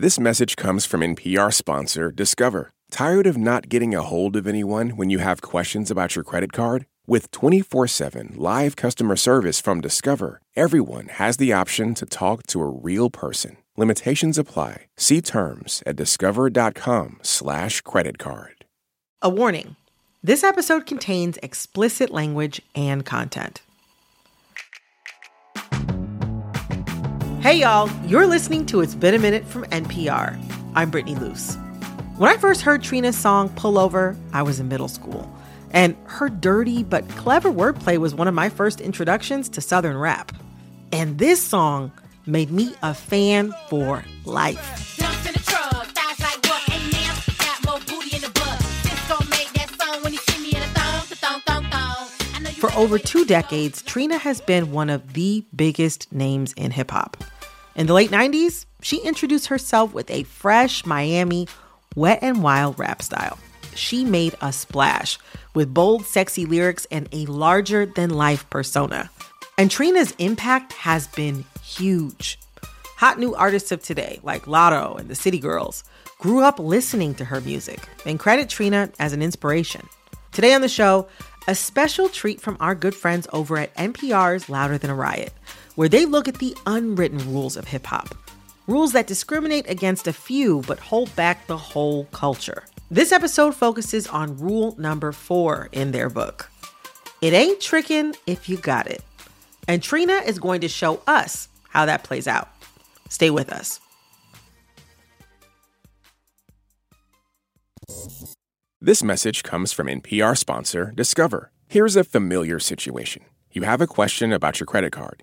This message comes from NPR sponsor Discover. Tired of not getting a hold of anyone when you have questions about your credit card? With 24 7 live customer service from Discover, everyone has the option to talk to a real person. Limitations apply. See terms at discover.com/slash credit card. A warning this episode contains explicit language and content. Hey, y'all, you're listening to It's Been a Minute from NPR. I'm Brittany Luce. When I first heard Trina's song Pull Over, I was in middle school. And her dirty but clever wordplay was one of my first introductions to Southern rap. And this song made me a fan for life. For over two decades, Trina has been one of the biggest names in hip hop. In the late 90s, she introduced herself with a fresh Miami, wet and wild rap style. She made a splash with bold, sexy lyrics and a larger than life persona. And Trina's impact has been huge. Hot new artists of today, like Latto and the City Girls, grew up listening to her music and credit Trina as an inspiration. Today on the show, a special treat from our good friends over at NPR's Louder Than a Riot, where they look at the unwritten rules of hip hop. Rules that discriminate against a few but hold back the whole culture. This episode focuses on rule number four in their book It ain't tricking if you got it. And Trina is going to show us how that plays out. Stay with us. This message comes from NPR sponsor Discover. Here's a familiar situation. You have a question about your credit card.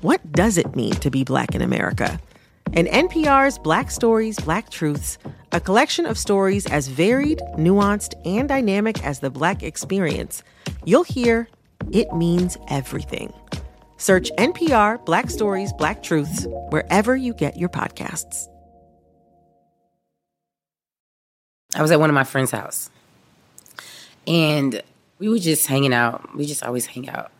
What does it mean to be Black in America? In NPR's Black Stories, Black Truths, a collection of stories as varied, nuanced, and dynamic as the Black experience, you'll hear it means everything. Search NPR Black Stories, Black Truths wherever you get your podcasts. I was at one of my friend's house and we were just hanging out. We just always hang out.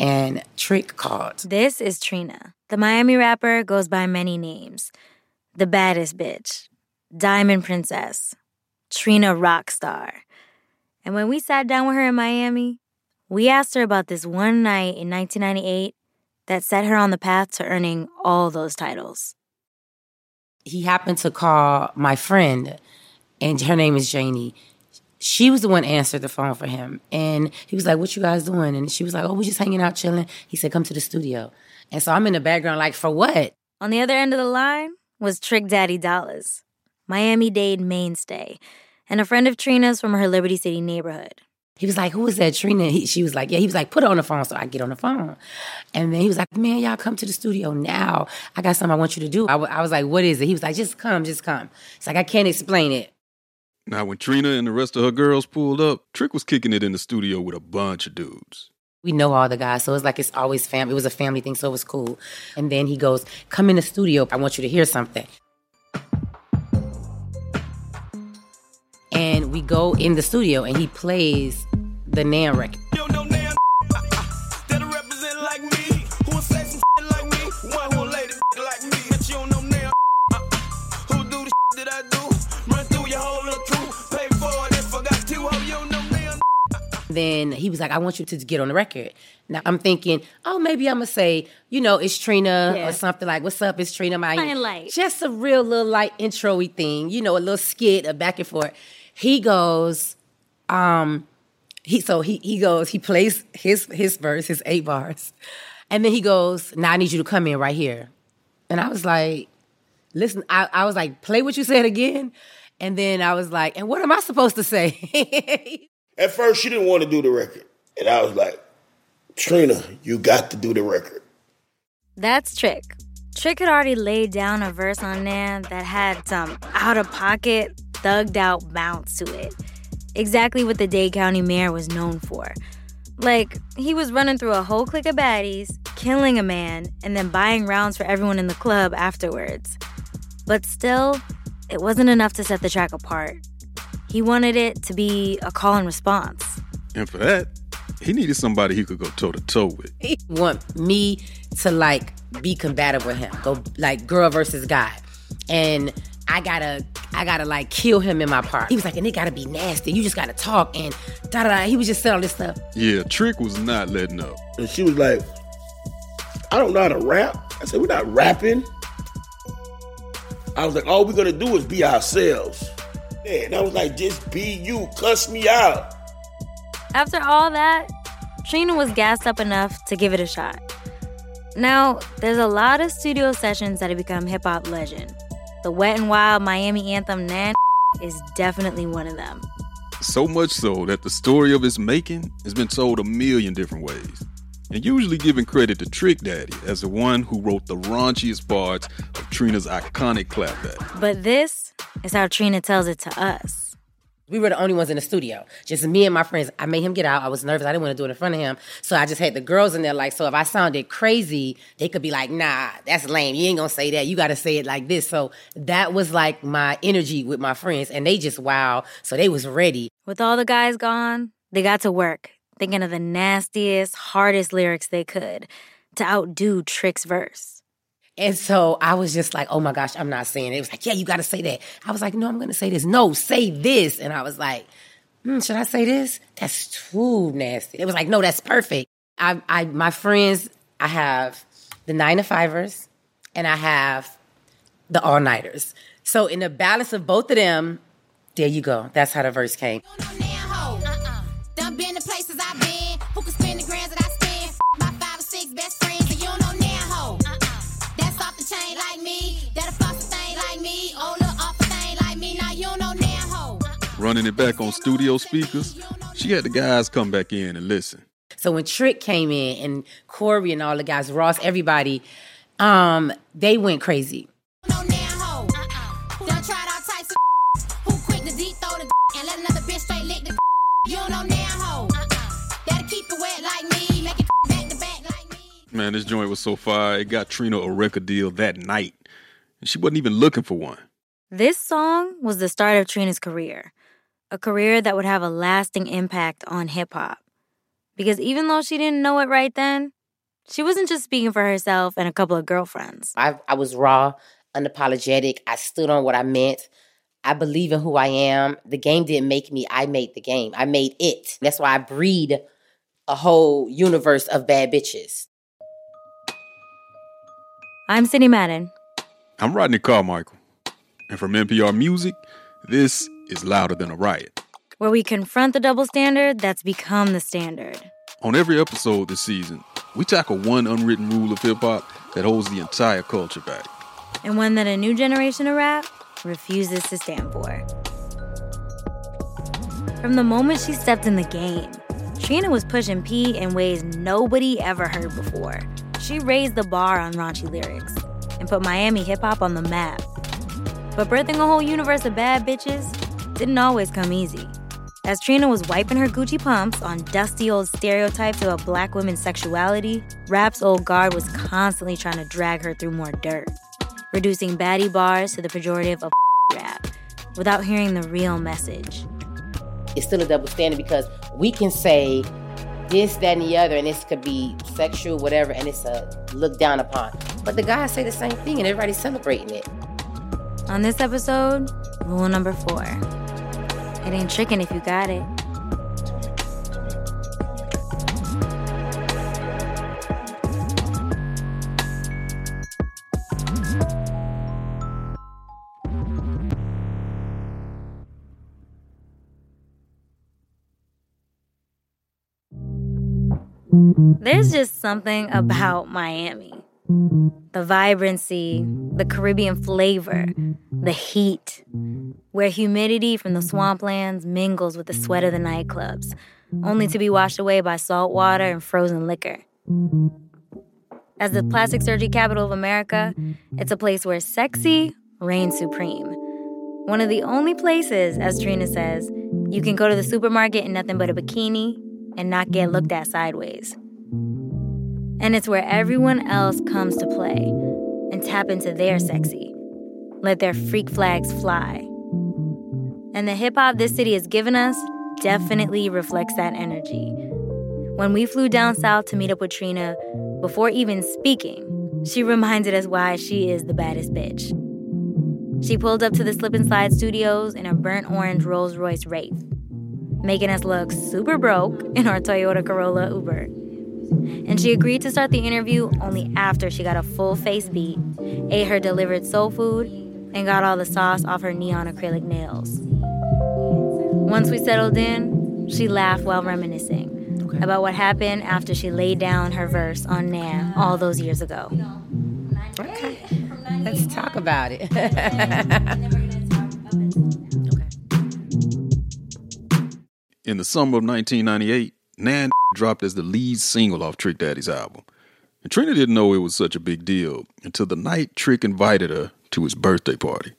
And Trick called. This is Trina. The Miami rapper goes by many names the baddest bitch, Diamond Princess, Trina Rockstar. And when we sat down with her in Miami, we asked her about this one night in 1998 that set her on the path to earning all those titles. He happened to call my friend, and her name is Janie she was the one answered the phone for him. And he was like, What you guys doing? And she was like, Oh, we're just hanging out, chilling. He said, Come to the studio. And so I'm in the background, like, For what? On the other end of the line was Trick Daddy Dollaz, Miami Dade mainstay, and a friend of Trina's from her Liberty City neighborhood. He was like, Who is that, Trina? He, she was like, Yeah. He was like, Put it on the phone. So I get on the phone. And then he was like, Man, y'all come to the studio now. I got something I want you to do. I, w- I was like, What is it? He was like, Just come, just come. It's like, I can't explain it. Now, when Trina and the rest of her girls pulled up, Trick was kicking it in the studio with a bunch of dudes. We know all the guys, so it's like it's always family. It was a family thing, so it was cool. And then he goes, Come in the studio. I want you to hear something. And we go in the studio, and he plays the Nann record. Then he was like, I want you to get on the record. Now I'm thinking, oh, maybe I'm gonna say, you know, it's Trina yeah. or something like, what's up, it's Trina. My light. Just a real little light intro thing, you know, a little skit, a back and forth. He goes, um, he so he he goes, he plays his his verse, his eight bars. And then he goes, Now I need you to come in right here. And I was like, listen, I, I was like, play what you said again. And then I was like, and what am I supposed to say? At first, she didn't want to do the record. And I was like, Trina, you got to do the record. That's Trick. Trick had already laid down a verse on Nann that had some out of pocket, thugged out bounce to it. Exactly what the Dade County mayor was known for. Like, he was running through a whole clique of baddies, killing a man, and then buying rounds for everyone in the club afterwards. But still, it wasn't enough to set the track apart. He wanted it to be a call and response. And for that, he needed somebody he could go toe to toe with. He want me to like be combative with him, go like girl versus guy, and I gotta, I gotta like kill him in my part. He was like, and it gotta be nasty. You just gotta talk and da da da. He was just saying all this stuff. Yeah, Trick was not letting up. And she was like, I don't know how to rap. I said, we're not rapping. I was like, all we're gonna do is be ourselves. Yeah, and I was like, just be you, cuss me out. After all that, Trina was gassed up enough to give it a shot. Now, there's a lot of studio sessions that have become hip hop legend. The Wet and Wild Miami anthem Nann is definitely one of them. So much so that the story of its making has been told a million different ways. And usually giving credit to Trick Daddy as the one who wrote the raunchiest parts of Trina's iconic clapback. But this is how Trina tells it to us. We were the only ones in the studio, just me and my friends. I made him get out. I was nervous. I didn't want to do it in front of him. So I just had the girls in there, like, so if I sounded crazy, they could be like, nah, that's lame. You ain't gonna say that. You gotta say it like this. So that was like my energy with my friends. And they just, wow. So they was ready. With all the guys gone, they got to work, thinking of the nastiest, hardest lyrics they could to outdo Trick's verse. And so I was just like, oh my gosh, I'm not saying it. It was like, yeah, you got to say that. I was like, no, I'm going to say this. No, say this. And I was like, hmm, should I say this? That's too nasty. It was like, no, that's perfect. I, I, my friends, I have the nine to fivers and I have the all nighters. So in the balance of both of them, there you go. That's how the verse came. Running it back on studio speakers, she had the guys come back in and listen. So when Trick came in and Corey and all the guys, Ross, everybody, um, they went crazy. Man, this joint was so fire. It got Trina a record deal that night. And she wasn't even looking for one. This song was the start of Trina's career a career that would have a lasting impact on hip hop. Because even though she didn't know it right then, she wasn't just speaking for herself and a couple of girlfriends. I, I was raw, unapologetic. I stood on what I meant. I believe in who I am. The game didn't make me, I made the game. I made it. That's why I breed a whole universe of bad bitches. I'm Sidney Madden. I'm Rodney Carmichael. And from NPR Music, this is louder than a riot. Where we confront the double standard that's become the standard. On every episode this season, we tackle one unwritten rule of hip hop that holds the entire culture back. And one that a new generation of rap refuses to stand for. From the moment she stepped in the game, Trina was pushing P in ways nobody ever heard before. She raised the bar on raunchy lyrics and put Miami hip hop on the map. But birthing a whole universe of bad bitches didn't always come easy. As Trina was wiping her Gucci pumps on dusty old stereotypes about black women's sexuality, rap's old guard was constantly trying to drag her through more dirt, reducing baddie bars to the pejorative of rap without hearing the real message. It's still a double standard because we can say this, that, and the other, and this could be sexual, whatever, and it's a look down upon. But the guys say the same thing, and everybody's celebrating it. On this episode, rule number four it ain't tricking if you got it. There's just something about Miami. The vibrancy, the Caribbean flavor, the heat, where humidity from the swamplands mingles with the sweat of the nightclubs, only to be washed away by salt water and frozen liquor. As the plastic surgery capital of America, it's a place where sexy reigns supreme, One of the only places, as Trina says, you can go to the supermarket in nothing but a bikini and not get looked at sideways. And it's where everyone else comes to play and tap into their sexy. Let their freak flags fly. And the hip hop this city has given us definitely reflects that energy. When we flew down south to meet up with Trina, before even speaking, she reminded us why she is the baddest bitch. She pulled up to the Slip and Slide studios in a burnt orange Rolls Royce Wraith, making us look super broke in our Toyota Corolla Uber. And she agreed to start the interview only after she got a full face beat, ate her delivered soul food, and got all the sauce off her neon acrylic nails. Once we settled in, she laughed while reminiscing okay. about what happened after she laid down her verse on Nann all those years ago. Okay. Let's talk about it. In the summer of 1998, Nann dropped as the lead single off Trick Daddy's album. And Trina didn't know it was such a big deal until the night Trick invited her to his birthday party.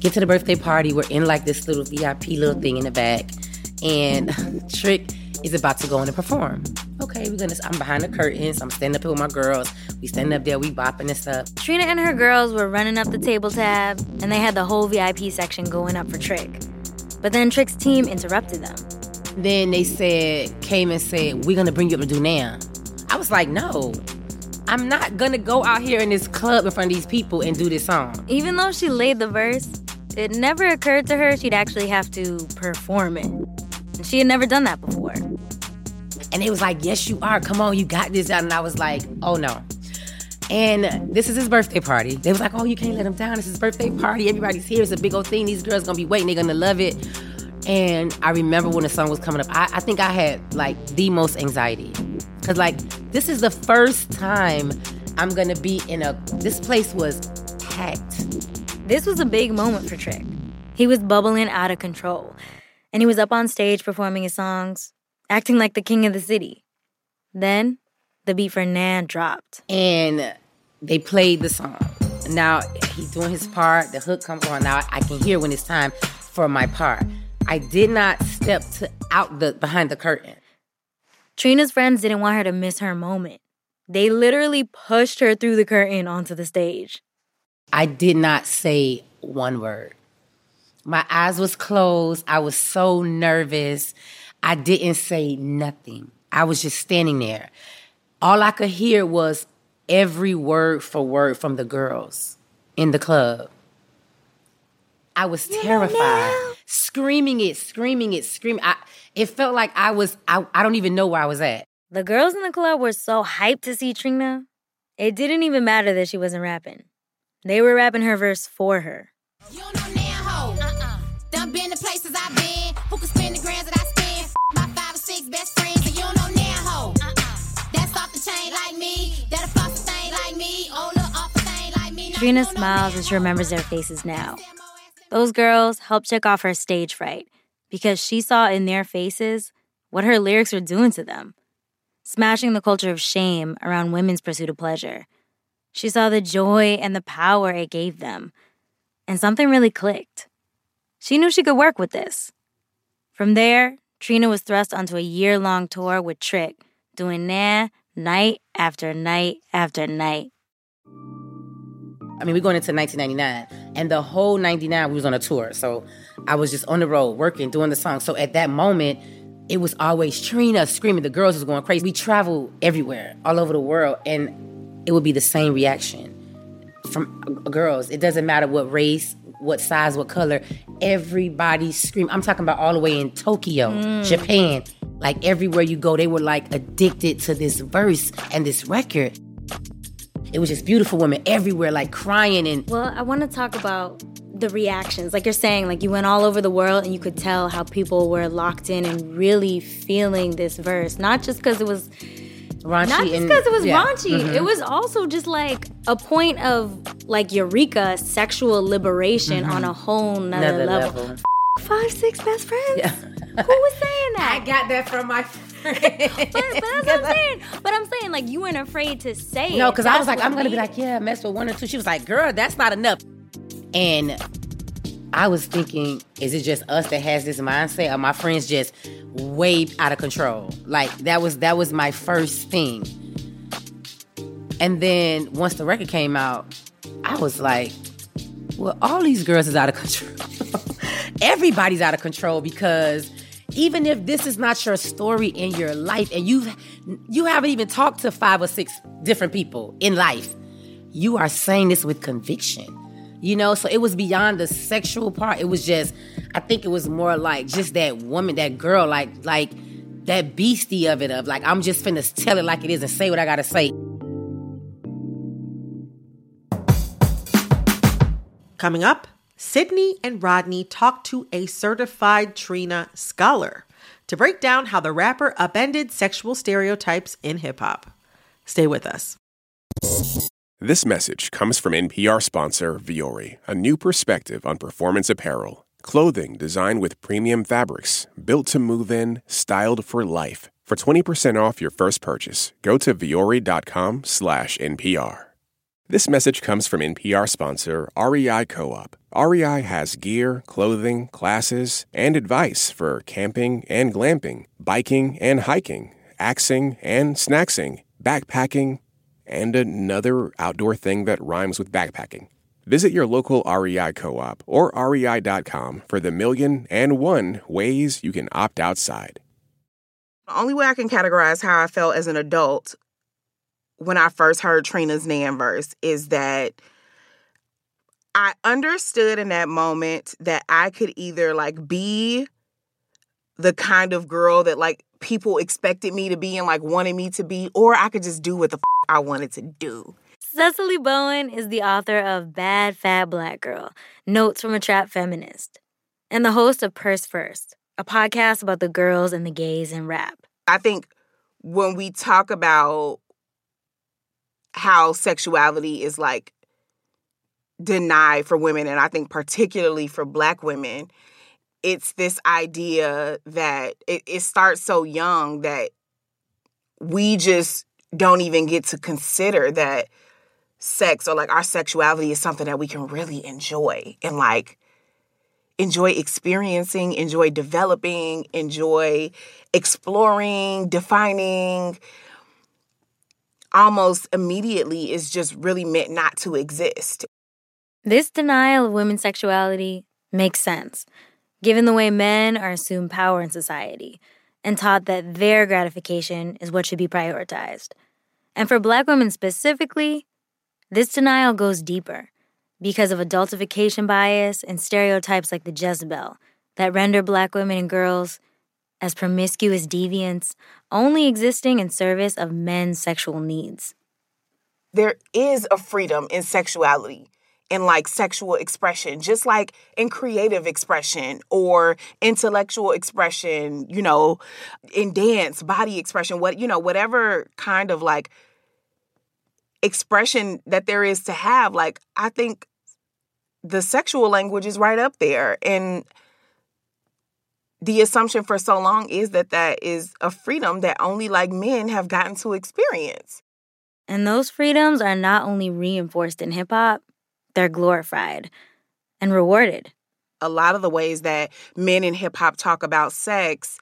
Get to the birthday party. We're in like this little VIP little thing in the back. And Trick is about to go in and perform. Okay, we're gonna. I'm behind the curtains. I'm standing up here with my girls. We standing up there. We bopping and stuff. Trina and her girls were running up the table tab, and they had the whole VIP section going up for Trick. But then Trick's team interrupted them. Then they said, came and said, "We're gonna bring you up to do now." I was like, "No, I'm not gonna go out here in this club in front of these people and do this song." Even though she laid the verse, it never occurred to her she'd actually have to perform it. She had never done that before. And it was like, yes, you are. Come on, you got this. And I was like, oh no. And this is his birthday party. They was like, oh, you can't let him down. It's his birthday party. Everybody's here. It's a big old thing. These girls gonna be waiting. They're gonna love it. And I remember when the song was coming up, I, I think I had like the most anxiety. Cause like this is the first time I'm gonna be in a this place was packed. This was a big moment for Trick. He was bubbling out of control and he was up on stage performing his songs, acting like the king of the city. Then the beat for Nann dropped. And they played the song. Now he's doing his part, the hook comes on. Now I can hear when it's time for my part. I did not step to out the behind the curtain. Trina's friends didn't want her to miss her moment. They literally pushed her through the curtain onto the stage. I did not say one word. My eyes was closed. I was so nervous. I didn't say nothing. I was just standing there. All I could hear was every word for word from the girls in the club. I was terrified, screaming it, screaming it, screaming. I, it felt like I was, I, I don't even know where I was at. The girls in the club were so hyped to see Trina. It didn't even matter that she wasn't rapping. They were rapping her verse for her. You know uh-uh. Done been to places I've been. Who can spend the that I spend? My five or six best friends, and you know now, ho. Uh-uh. That's off the chain like me. That a fuck thing like me. Oh, look off a thing like me. Trina smiles as she remembers their faces now. Those girls helped check off her stage fright because she saw in their faces what her lyrics were doing to them, smashing the culture of shame around women's pursuit of pleasure. She saw the joy and the power it gave them, and something really clicked. She knew she could work with this. From there, Trina was thrust onto a year long tour with Trick, doing Nann night after night after night. I mean, we're going into 1999, and the whole 99 we was on a tour. So I was just on the road working, doing the song. So at that moment, it was always Trina screaming. The girls was going crazy. We traveled everywhere, all over the world, and it would be the same reaction from girls. It doesn't matter what race, what size, what color. Everybody scream. I'm talking about all the way in Tokyo, mm. Japan. Like everywhere you go, they were like addicted to this verse and this record. It was just beautiful women everywhere, like crying and. Well, I want to talk about the reactions. Like you're saying, like you went all over the world and you could tell how people were locked in and really feeling this verse, not just because it was raunchy. Not just because it was yeah. raunchy. Mm-hmm. It was also just like a point of like eureka, sexual liberation mm-hmm. on a whole nother Another level. level. Five, six best friends. Yeah. Who was saying that? I got that from my but, but, that's what I'm saying. But I'm saying like you weren't afraid to say no, because I was like, I'm gonna be like, yeah, mess with one or two. She was like, girl, that's not enough. And I was thinking, is it just us that has this mindset, or my friends just way out of control? Like that was that was my first thing. And then once the record came out, I was like, well, all these girls is out of control. Everybody's out of control because even if this is not your story in your life and you've you haven't even talked to five or six different people in life, you are saying this with conviction. You know, so it was beyond the sexual part. It was just I think it was more like just that woman, that girl, like like that beastie of it of like I'm just finna tell it like it is and say what I gotta say. Coming up, Sidney and Rodney talk to a certified Trina scholar to break down how the rapper upended sexual stereotypes in hip hop. Stay with us. This message comes from NPR sponsor Vuori, a new perspective on performance apparel. Clothing designed with premium fabrics, built to move in, styled for life. For 20% off your first purchase, go to vuori.com slash NPR. This message comes from NPR sponsor REI Co op. REI has gear, clothing, classes, and advice for camping and glamping, biking and hiking, axing and snacksing, backpacking, and another outdoor thing that rhymes with backpacking. Visit your local REI co op or rei.com for the million and one ways you can opt outside. The only way I can categorize how I felt as an adult when I first heard Trina's Nann verse is that I understood in that moment that I could either like be the kind of girl that like people expected me to be and like wanted me to be, or I could just do what the f- I wanted to do. Sesali Bowen is the author of Bad Fat Black Girl Notes from a Trap Feminist, and the host of Purse First, a podcast about the girls and the gays in rap. I think when we talk about how sexuality is like denied for women, and I think particularly for Black women, it's this idea that it, it starts so young that we just don't even get to consider that sex or like our sexuality is something that we can really enjoy and like enjoy experiencing, enjoy developing, enjoy exploring, defining. Almost immediately is just really meant not to exist. This denial of women's sexuality makes sense, given the way men are assumed power in society and taught that their gratification is what should be prioritized. And for black women specifically, this denial goes deeper because of adultification bias and stereotypes like the Jezebel that render black women and girls as promiscuous deviants, only existing in service of men's sexual needs. There is a freedom in sexuality in like sexual expression, just like in creative expression or intellectual expression, you know, in dance, body expression, what, you know, whatever kind of like expression that there is to have. Like, I think the sexual language is right up there. And the assumption for so long is that that is a freedom that only like men have gotten to experience. And those freedoms are not only reinforced in hip hop, they're glorified and rewarded. A lot of the ways that men in hip hop talk about sex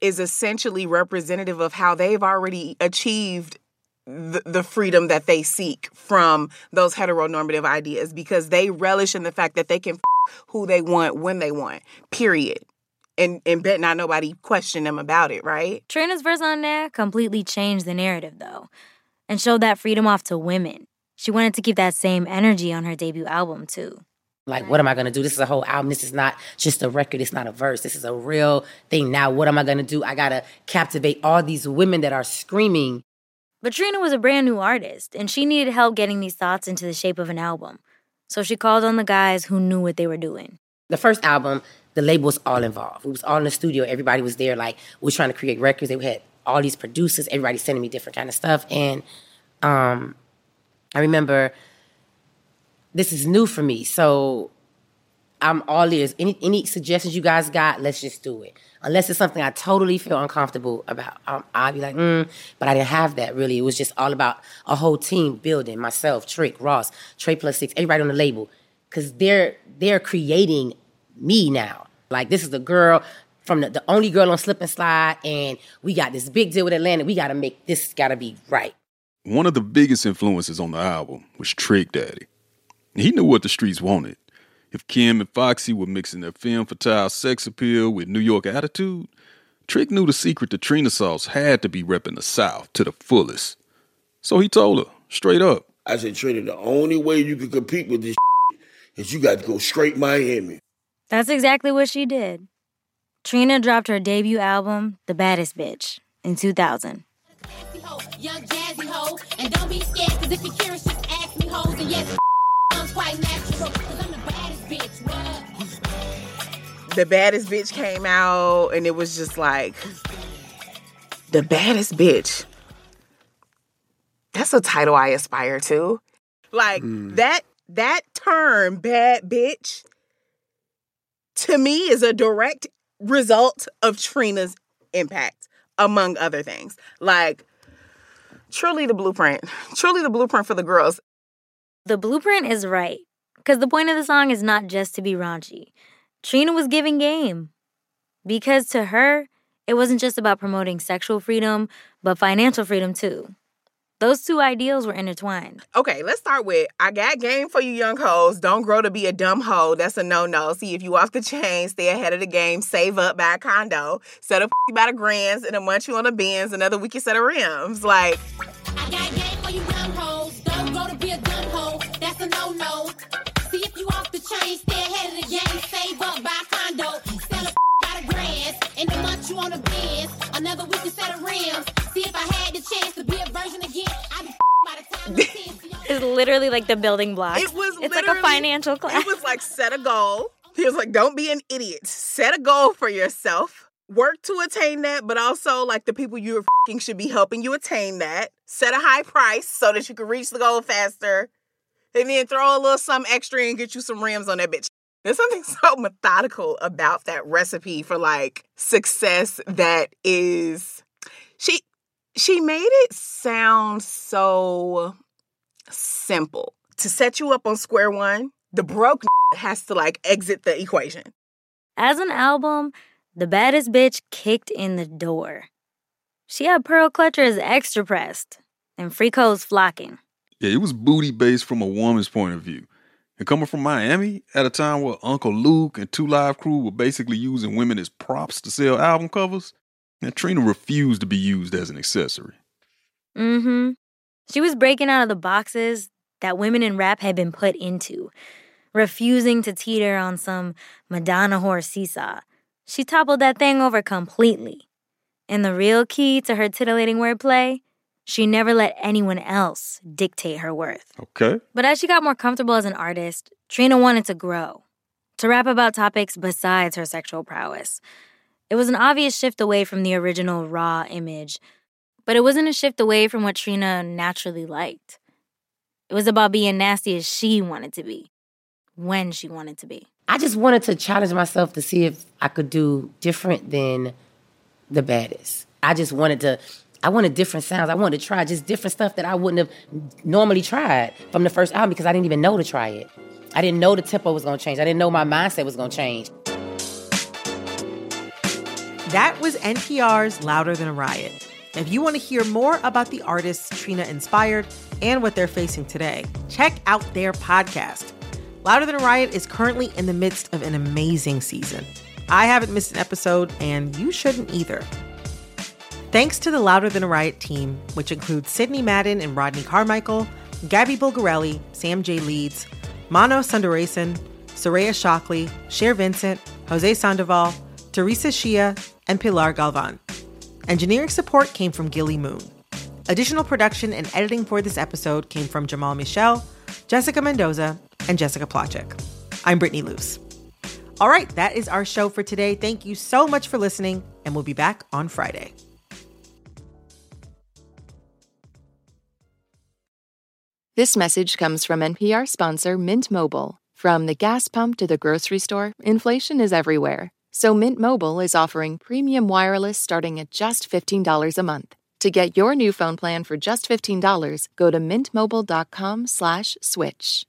is essentially representative of how they've already achieved the, the freedom that they seek from those heteronormative ideas because they relish in the fact that they can f- who they want when they want, period. And, and bet not nobody question them about it, right? Trina's verse on there completely changed the narrative, though, and showed that freedom off to women. She wanted to keep that same energy on her debut album, too. Like, what am I gonna do? This is a whole album. This is not just a record. It's not a verse. This is a real thing. Now, what am I gonna do? I gotta captivate all these women that are screaming. But Trina was a brand new artist, and she needed help getting these thoughts into the shape of an album. So she called on the guys who knew what they were doing. The first album, the label was all involved. We was all in the studio. Everybody was there. Like, we were trying to create records. They had all these producers. Everybody sending me different kind of stuff. And um, I remember this is new for me, so I'm all ears. Any any suggestions you guys got? Let's just do it. Unless it's something I totally feel uncomfortable about, um, I'll be like, mm. but I didn't have that really. It was just all about a whole team building. Myself, Trick, Ross, Trey Plus Six, everybody on the label, because they're they're creating me now. Like this is the girl from the, the only girl on Slip and Slide, and we got this big deal with Atlantic. We got to make this got to be right. One of the biggest influences on the album was Trick Daddy. He knew what the streets wanted. If Kim and Foxy were mixing their femme fatale sex appeal with New York attitude, Trick knew the secret to Trina Sauce had to be repping the South to the fullest. So he told her, straight up. I said, Trina, the only way you can compete with this is you got to go straight Miami. That's exactly what she did. Trina dropped her debut album, The Baddest Bitch, in 2000. Young jazzy ho, and don't be scared, cause if you're curious, just ask me hoes, and yes, I'm quite natural, cause I'm the baddest bitch, what? The baddest bitch came out, and it was just like, the baddest bitch. That's a title I aspire to. Like mm. that that term, bad bitch, to me is a direct result of Trina's impact, among other things. Like, truly the blueprint, truly the blueprint for the girls. The blueprint is right, because the point of the song is not just to be raunchy. Trina was giving game. Because to her, it wasn't just about promoting sexual freedom, but financial freedom too. Those two ideals were intertwined. Okay, let's start with I got game for you young hoes. Don't grow to be a dumb hoe. That's a no-no. See, if you off the chain, stay ahead of the game, save up, buy a condo, set up about a grands, and a month you on a Benz, another week you set of rims. Like I got game for you young hoes. Don't grow to be a dumb hoe. That's a no-no. See if you off the chain, stay ahead literally like the building blocks. It was It's like a financial class. It was like set a goal. He was like, don't be an idiot. Set a goal for yourself. Work to attain that, but also like the people you're should be helping you attain that. Set a high price so that you can reach the goal faster. And then throw a little something extra and get you some rims on that bitch. There's something so methodical about that recipe for like success that is she she made it sound so simple. To set you up on square one, the broke has to like exit the equation. As an album, The Baddest Bitch kicked in the door. She had pearl clutchers extra pressed and freak hoes flocking. Yeah, it was booty based from a woman's point of view. And coming from Miami at a time where Uncle Luke and Two Live Crew were basically using women as props to sell album covers, and Trina refused to be used as an accessory. Mm-hmm. She was breaking out of the boxes that women in rap had been put into, refusing to teeter on some Madonna whore seesaw. She toppled that thing over completely. And the real key to her titillating wordplay, she never let anyone else dictate her worth. Okay. But as she got more comfortable as an artist, Trina wanted to grow, to rap about topics besides her sexual prowess. It was an obvious shift away from the original raw image, but it wasn't a shift away from what Trina naturally liked. It was about being nasty as she wanted to be, when she wanted to be. I just wanted to challenge myself to see if I could do different than the baddest. I just wanted to I wanted different sounds. I wanted to try just different stuff that I wouldn't have normally tried from the first album because I didn't even know to try it. I didn't know the tempo was going to change. I didn't know my mindset was going to change. That was NPR's Louder Than a Riot. If you want to hear more about the artists Trina inspired and what they're facing today, check out their podcast. Louder Than Riot is currently in the midst of an amazing season. I haven't missed an episode, and you shouldn't either. Thanks to the Louder Than a Riot team, which includes Sidney Madden and Rodney Carmichael, Gabby Bulgarelli, Sam J. Leeds, Mano Sundaresan, Soraya Shockley, Cher Vincent, Jose Sandoval, Teresa Xie, and Pilar Galvan. Engineering support came from Gilly Moon. Additional production and editing for this episode came from Jamal Michel, Jessica Mendoza, and Jessica Placzek. I'm Brittany Luce. All right, that is our show for today. Thank you so much for listening, and we'll be back on Friday. This message comes from NPR sponsor Mint Mobile. From the gas pump to the grocery store, inflation is everywhere. So Mint Mobile is offering premium wireless starting at just $15 a month. To get your new phone plan for just $15, go to mintmobile.com slash switch.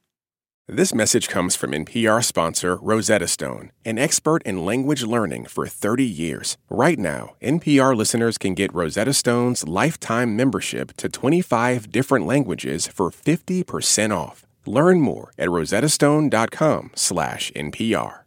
This message comes from NPR sponsor Rosetta Stone, an expert in language learning for 30 years. Right now, NPR listeners can get Rosetta Stone's lifetime membership to 25 different languages for 50% off. Learn more at rosettastone.com/npr.